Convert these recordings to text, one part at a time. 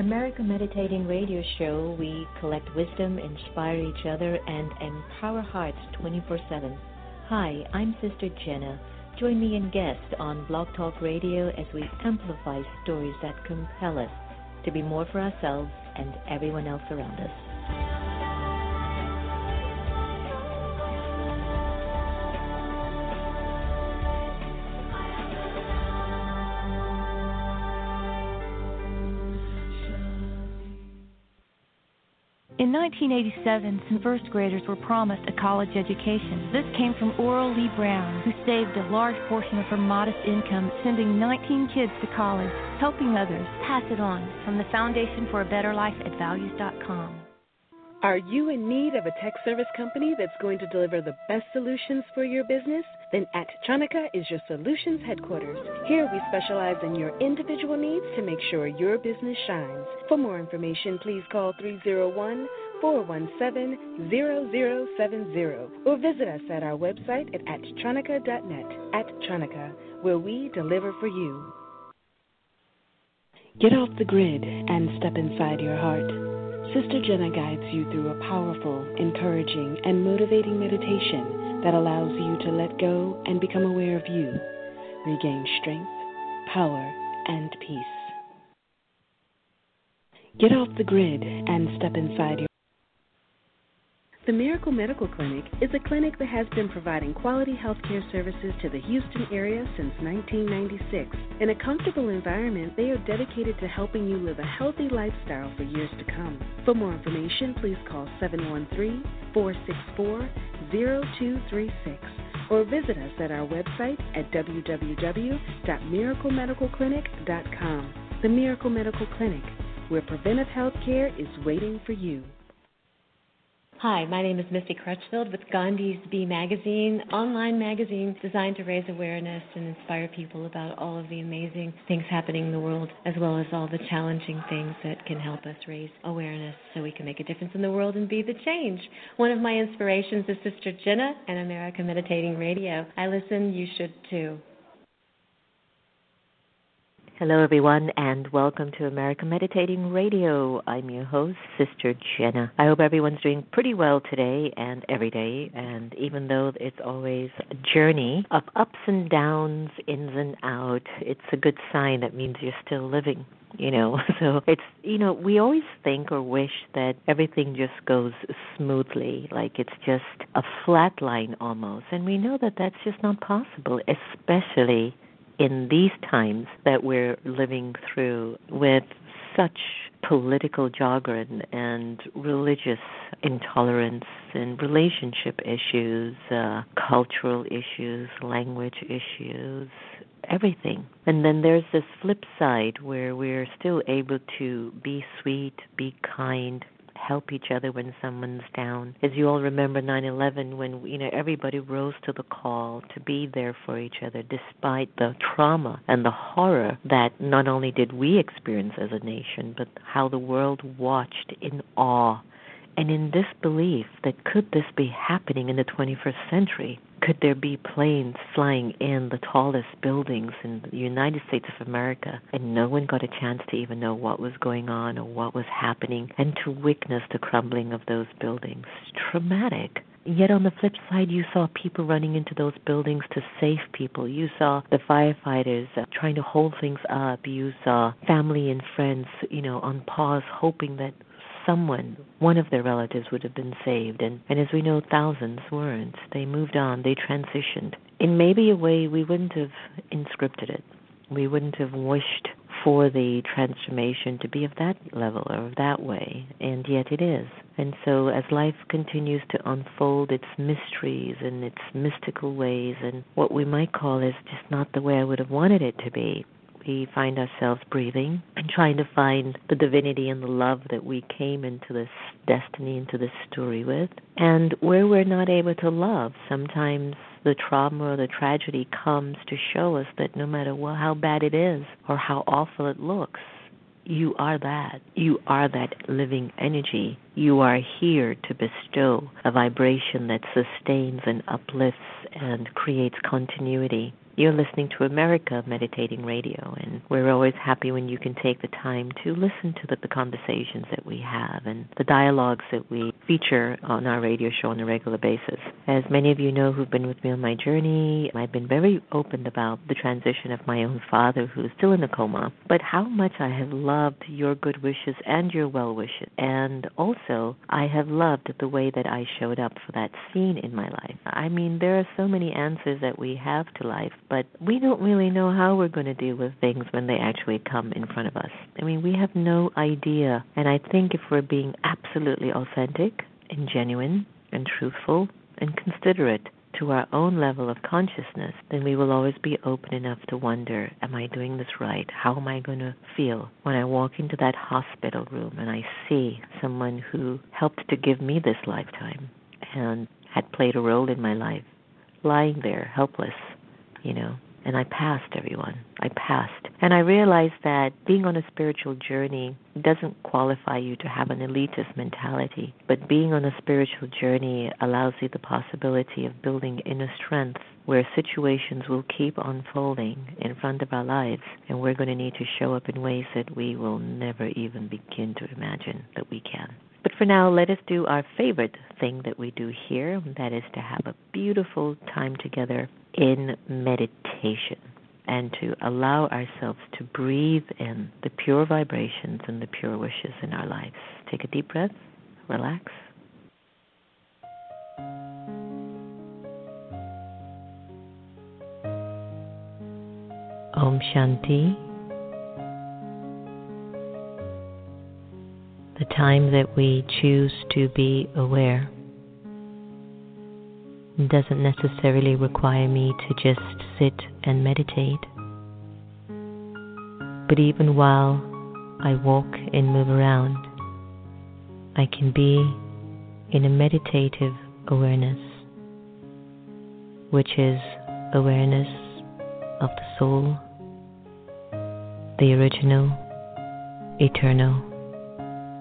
America Meditating Radio Show, we collect wisdom, inspire each other, and empower hearts 24 7. Hi, I'm Sister Jenna. Join me and guests on Blog Talk Radio as we amplify stories that compel us to be more for ourselves and everyone else around us. In 1987, some first graders were promised a college education. This came from Oral Lee Brown, who saved a large portion of her modest income, sending 19 kids to college, helping others. Pass it on from the Foundation for a Better Life at Values.com. Are you in need of a tech service company that's going to deliver the best solutions for your business? Then Attronica is your solutions headquarters. Here we specialize in your individual needs to make sure your business shines. For more information, please call 301 417 0070 or visit us at our website at attronica.net. Attronica, where we deliver for you. Get off the grid and step inside your heart. Sister Jenna guides you through a powerful, encouraging, and motivating meditation that allows you to let go and become aware of you, regain strength, power, and peace. Get off the grid and step inside your the Miracle Medical Clinic is a clinic that has been providing quality healthcare services to the Houston area since 1996. In a comfortable environment, they are dedicated to helping you live a healthy lifestyle for years to come. For more information, please call 713 464 0236 or visit us at our website at www.miraclemedicalclinic.com. The Miracle Medical Clinic, where preventive health care is waiting for you. Hi, my name is Misty Crutchfield with Gandhi's Bee Magazine, online magazine designed to raise awareness and inspire people about all of the amazing things happening in the world, as well as all the challenging things that can help us raise awareness so we can make a difference in the world and be the change. One of my inspirations is Sister Jenna and America Meditating Radio. I listen, you should too. Hello, everyone, and welcome to America Meditating Radio. I'm your host, Sister Jenna. I hope everyone's doing pretty well today and every day. And even though it's always a journey of ups and downs, ins and out, it's a good sign that means you're still living. You know, so it's, you know, we always think or wish that everything just goes smoothly, like it's just a flat line almost. And we know that that's just not possible, especially in these times that we're living through with such political jargon and religious intolerance and relationship issues, uh, cultural issues, language issues, everything. And then there's this flip side where we're still able to be sweet, be kind, help each other when someone's down. As you all remember 9/11 when you know everybody rose to the call to be there for each other despite the trauma and the horror that not only did we experience as a nation but how the world watched in awe and in disbelief that could this be happening in the 21st century? Could there be planes flying in the tallest buildings in the United States of America and no one got a chance to even know what was going on or what was happening and to witness the crumbling of those buildings? Traumatic. Yet on the flip side, you saw people running into those buildings to save people. You saw the firefighters uh, trying to hold things up. You saw family and friends, you know, on pause, hoping that someone, one of their relatives, would have been saved. And, and as we know, thousands weren't. They moved on, they transitioned. In maybe a way we wouldn't have inscripted it. We wouldn't have wished for the transformation to be of that level or of that way, and yet it is. And so, as life continues to unfold its mysteries and its mystical ways, and what we might call is just not the way I would have wanted it to be, we find ourselves breathing and trying to find the divinity and the love that we came into this destiny, into this story with. And where we're not able to love, sometimes the trauma or the tragedy comes to show us that no matter how bad it is or how awful it looks, you are that. You are that living energy. You are here to bestow a vibration that sustains and uplifts and creates continuity. You're listening to America Meditating Radio, and we're always happy when you can take the time to listen to the, the, conversations that we have and the dialogues that we feature on our radio show on a regular basis. As many of you know who've been with me on my journey, I've been very open about the transition of my own father, who's still in a coma, but how much I have loved your good wishes and your well wishes. And also, I have loved the way that I showed up for that scene in my life. I mean, there are so many answers that we have to life but we don't really know how we're going to deal with things when they actually come in front of us. I mean, we have no idea. And I think if we're being absolutely authentic and genuine and truthful and considerate to our own level of consciousness, then we will always be open enough to wonder, am I doing this right? How am I going to feel when I walk into that hospital room and I see someone who helped to give me this lifetime and had played a role in my life lying there helpless you know. And I passed everyone. I passed. And I realized that being on a spiritual journey doesn't qualify you to have an elitist mentality, but being on a spiritual journey allows you the possibility of building inner strength where situations will keep unfolding in front of our lives, and we're going to need to show up in ways that we will never even begin to imagine that we can. For now, let us do our favorite thing that we do here, that is to have a beautiful time together in meditation and to allow ourselves to breathe in the pure vibrations and the pure wishes in our lives. Take a deep breath, relax. Om Shanti. The time that we choose to be aware doesn't necessarily require me to just sit and meditate. But even while I walk and move around, I can be in a meditative awareness, which is awareness of the soul, the original, eternal,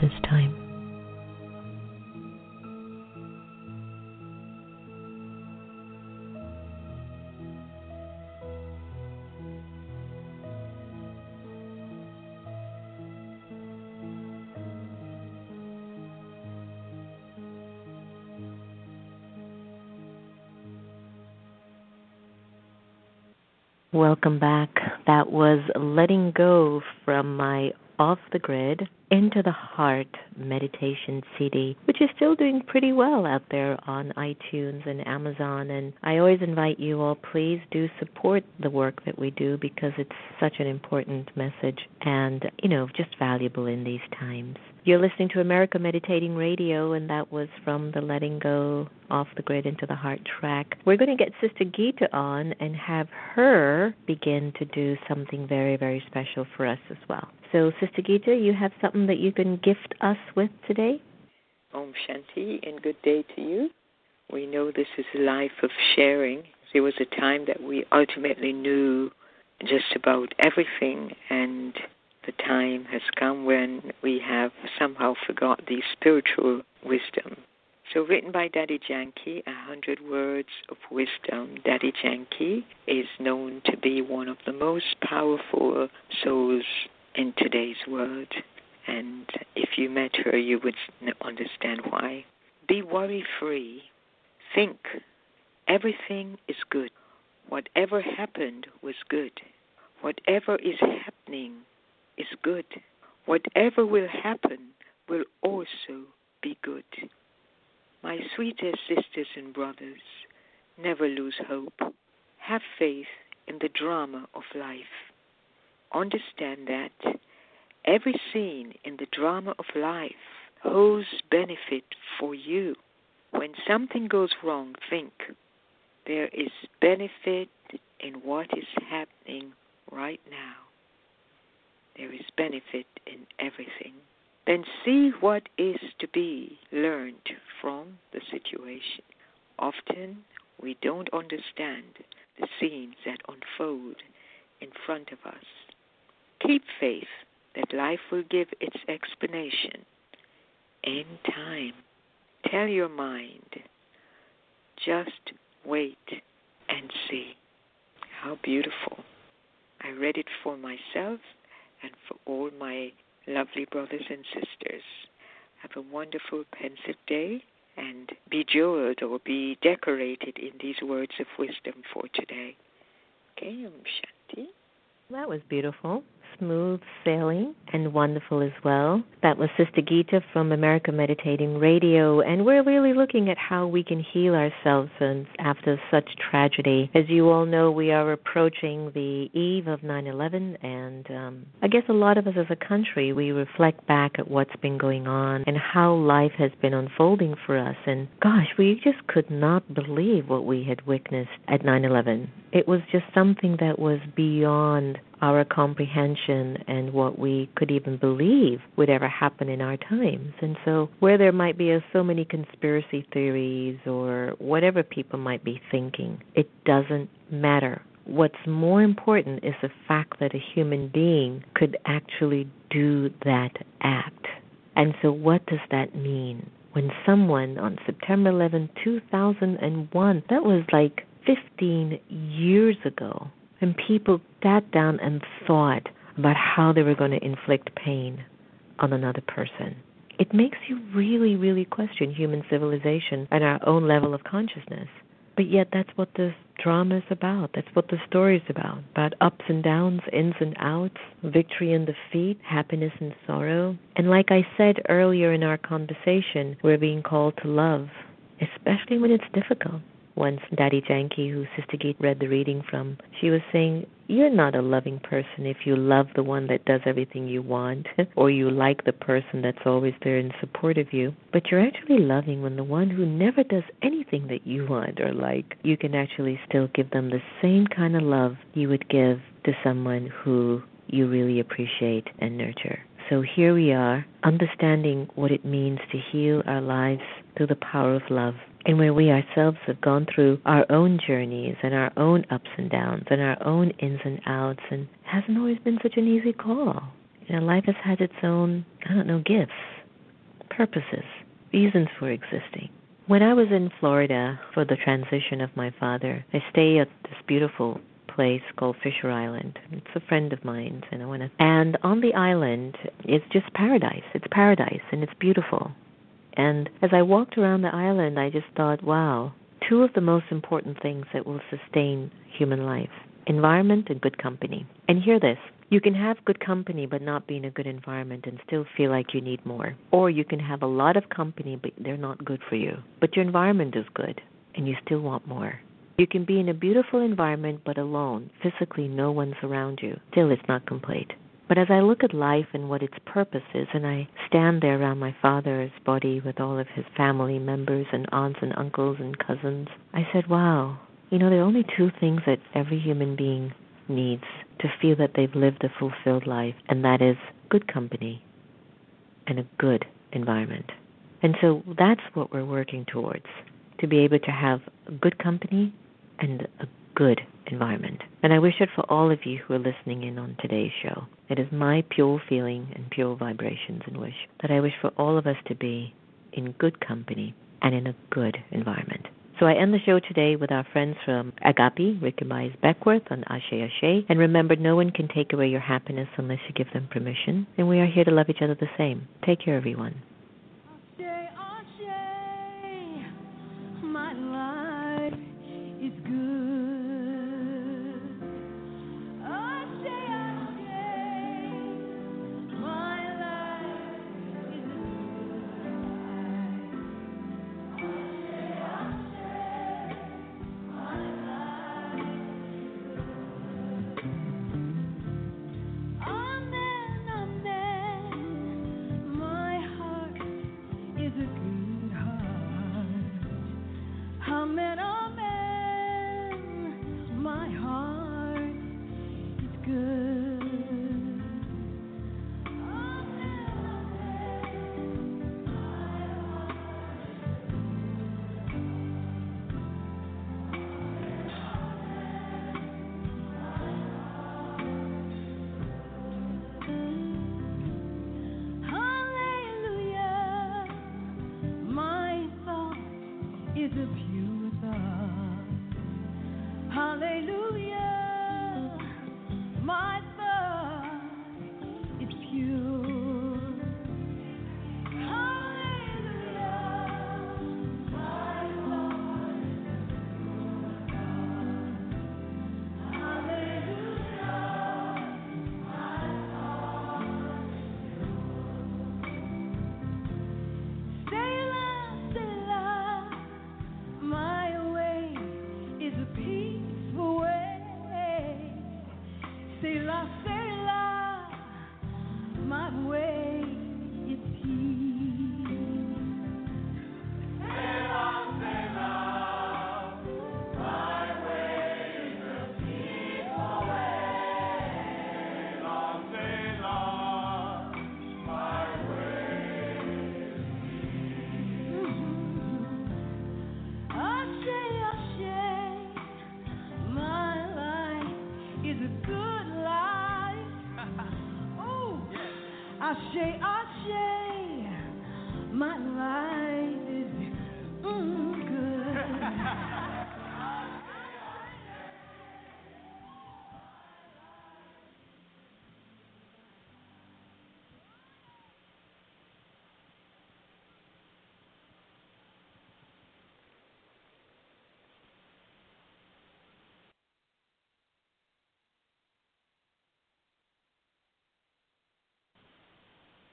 this time. Welcome back. That was Letting Go from my Off the Grid Into the Heart meditation CD, which is still doing pretty well out there on iTunes and Amazon. And I always invite you all, please do support the work that we do because it's such an important message and, you know, just valuable in these times. You're listening to America Meditating Radio, and that was from the Letting Go Off the Grid into the Heart track. We're going to get Sister Gita on and have her begin to do something very, very special for us as well. So, Sister Gita, you have something that you can gift us with today? Om Shanti, and good day to you. We know this is a life of sharing. There was a time that we ultimately knew just about everything, and the time has come when we have somehow forgot the spiritual wisdom. So, written by Dadi Janki, A Hundred Words of Wisdom. Dadi Janki is known to be one of the most powerful souls in today's world. And if you met her, you would understand why. Be worry free. Think everything is good. Whatever happened was good. Whatever is happening is good. Whatever will happen will also be good. My sweetest sisters and brothers, never lose hope. Have faith in the drama of life. Understand that every scene in the drama of life holds benefit for you. When something goes wrong, think there is benefit in what is happening right now. There is benefit in everything. Then see what is to be learned from the situation. Often we don't understand the scenes that unfold in front of us. Keep faith that life will give its explanation in time. Tell your mind, just wait and see. How beautiful. I read it for myself and for all my lovely brothers and sisters. Have a wonderful pensive day and be jeweled or be decorated in these words of wisdom for today. Okay, Om Shanti. That was beautiful. Smooth sailing and wonderful as well. That was Sister Gita from America Meditating Radio, and we're really looking at how we can heal ourselves after such tragedy. As you all know, we are approaching the eve of 9 11, and um, I guess a lot of us as a country, we reflect back at what's been going on and how life has been unfolding for us. And gosh, we just could not believe what we had witnessed at 9 11. It was just something that was beyond our comprehension and what we could even believe would ever happen in our times. And so, where there might be so many conspiracy theories or whatever people might be thinking, it doesn't matter. What's more important is the fact that a human being could actually do that act. And so, what does that mean? When someone on September 11, 2001, that was like 15 years ago, and people sat down and thought about how they were going to inflict pain on another person. It makes you really, really question human civilization and our own level of consciousness. But yet, that's what this drama is about. That's what the story is about about ups and downs, ins and outs, victory and defeat, happiness and sorrow. And like I said earlier in our conversation, we're being called to love, especially when it's difficult once Dadi Janki, who Sister Gita read the reading from, she was saying, You're not a loving person if you love the one that does everything you want, or you like the person that's always there in support of you. But you're actually loving when the one who never does anything that you want or like, you can actually still give them the same kind of love you would give to someone who you really appreciate and nurture. So here we are, understanding what it means to heal our lives through the power of love and where we ourselves have gone through our own journeys and our own ups and downs and our own ins and outs and hasn't always been such an easy call. You know, life has had its own, I don't know, gifts, purposes, reasons for existing. When I was in Florida for the transition of my father, I stay at this beautiful place called Fisher Island. It's a friend of mine, and I went. And on the island, it's just paradise. It's paradise, and it's beautiful. And as I walked around the island, I just thought, wow, two of the most important things that will sustain human life environment and good company. And hear this you can have good company but not be in a good environment and still feel like you need more. Or you can have a lot of company but they're not good for you. But your environment is good and you still want more. You can be in a beautiful environment but alone. Physically, no one's around you. Still, it's not complete. But as I look at life and what its purpose is, and I stand there around my father's body with all of his family members and aunts and uncles and cousins, I said, wow, you know, there are only two things that every human being needs to feel that they've lived a fulfilled life, and that is good company and a good environment. And so that's what we're working towards to be able to have good company and a good environment. And I wish it for all of you who are listening in on today's show. It is my pure feeling and pure vibrations and wish that I wish for all of us to be in good company and in a good environment. So I end the show today with our friends from Agape, Rickie Byars Beckwith on Ashe Ashe. And remember, no one can take away your happiness unless you give them permission. And we are here to love each other the same. Take care, everyone. Ashe, Ashe, my life.